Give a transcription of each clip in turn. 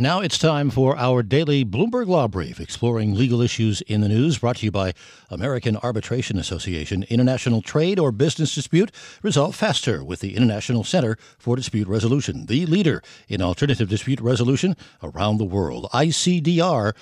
Now it's time for our daily Bloomberg Law Brief, exploring legal issues in the news, brought to you by American Arbitration Association. International trade or business dispute resolved faster with the International Center for Dispute Resolution, the leader in alternative dispute resolution around the world. ICDR.org.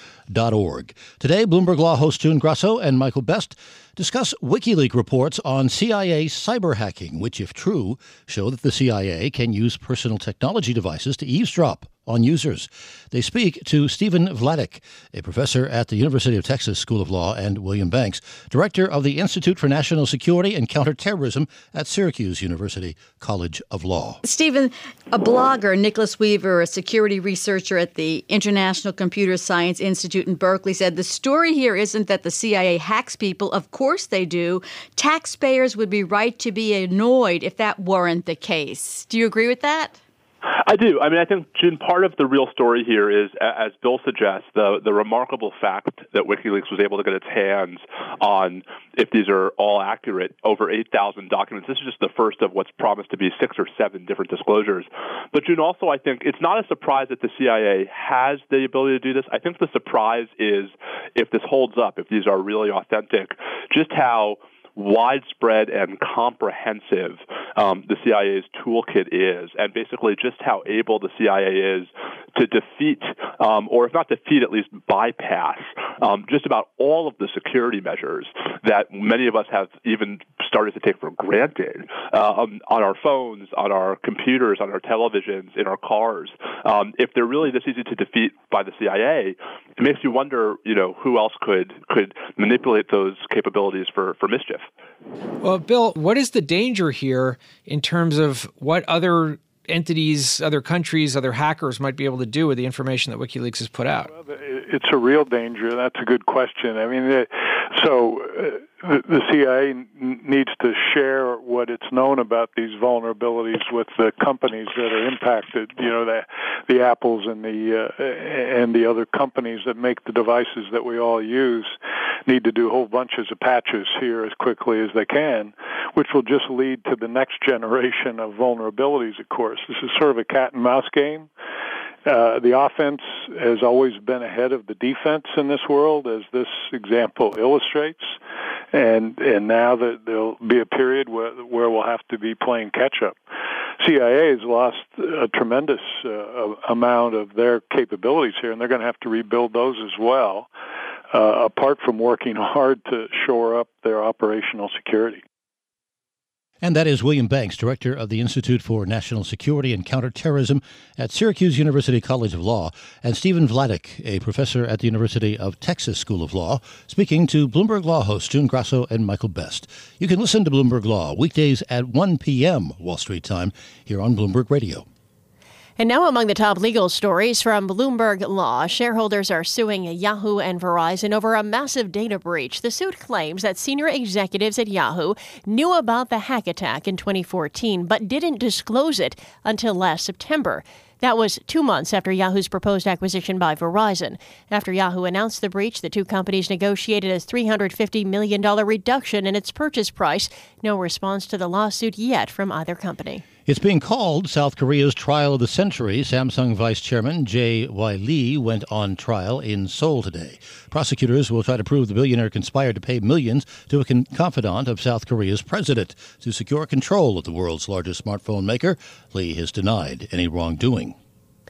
Today, Bloomberg Law host June Grasso and Michael Best discuss WikiLeaks reports on CIA cyber hacking, which, if true, show that the CIA can use personal technology devices to eavesdrop on users. They speak to Stephen Vladeck, a professor at the University of Texas School of Law, and William Banks, director of the Institute for National Security and Counterterrorism at Syracuse University College of Law. Stephen, a blogger, Nicholas Weaver, a security researcher at the International Computer Science Institute in Berkeley, said the story here isn't that the CIA hacks people. Of course they do. Taxpayers would be right to be annoyed if that weren't the case. Do you agree with that? I do. I mean, I think, June, part of the real story here is, as Bill suggests, the, the remarkable fact that WikiLeaks was able to get its hands on, if these are all accurate, over 8,000 documents. This is just the first of what's promised to be six or seven different disclosures. But, June, also, I think it's not a surprise that the CIA has the ability to do this. I think the surprise is if this holds up, if these are really authentic, just how widespread and comprehensive um, the CIA's toolkit is, and basically just how able the CIA is to defeat, um, or if not defeat, at least bypass um, just about all of the security measures that many of us have even started to take for granted uh, on, on, our phones, on our computers, on our televisions, in our cars. Um, if they're really this easy to defeat by the CIA, it makes you wonder, you know, who else could could manipulate those capabilities for, for mischief. Well, Bill, what is the danger here in terms of what other entities, other countries, other hackers might be able to do with the information that WikiLeaks has put out? Well, it's a real danger. That's a good question. I mean, so uh, the CIA needs to share what it's known about these vulnerabilities with the companies that are impacted. You know, the the Apples and the uh, and the other companies that make the devices that we all use need to do whole bunches of patches here as quickly as they can, which will just lead to the next generation of vulnerabilities. Of course, this is sort of a cat and mouse game. Uh, the offense has always been ahead of the defense in this world, as this example illustrates, and and now that there'll be a period where where we'll have to be playing catch up. CIA has lost a tremendous uh, amount of their capabilities here, and they're going to have to rebuild those as well. Uh, apart from working hard to shore up their operational security. And that is William Banks, director of the Institute for National Security and Counterterrorism at Syracuse University College of Law, and Stephen Vladeck, a professor at the University of Texas School of Law, speaking to Bloomberg Law hosts June Grasso and Michael Best. You can listen to Bloomberg Law weekdays at 1 p.m. Wall Street time here on Bloomberg Radio. And now, among the top legal stories from Bloomberg Law, shareholders are suing Yahoo and Verizon over a massive data breach. The suit claims that senior executives at Yahoo knew about the hack attack in 2014 but didn't disclose it until last September. That was two months after Yahoo's proposed acquisition by Verizon. After Yahoo announced the breach, the two companies negotiated a $350 million reduction in its purchase price. No response to the lawsuit yet from either company. It's being called South Korea's trial of the century. Samsung Vice Chairman Jay Y. Lee went on trial in Seoul today. Prosecutors will try to prove the billionaire conspired to pay millions to a con- confidant of South Korea's president to secure control of the world's largest smartphone maker. Lee has denied any wrongdoing.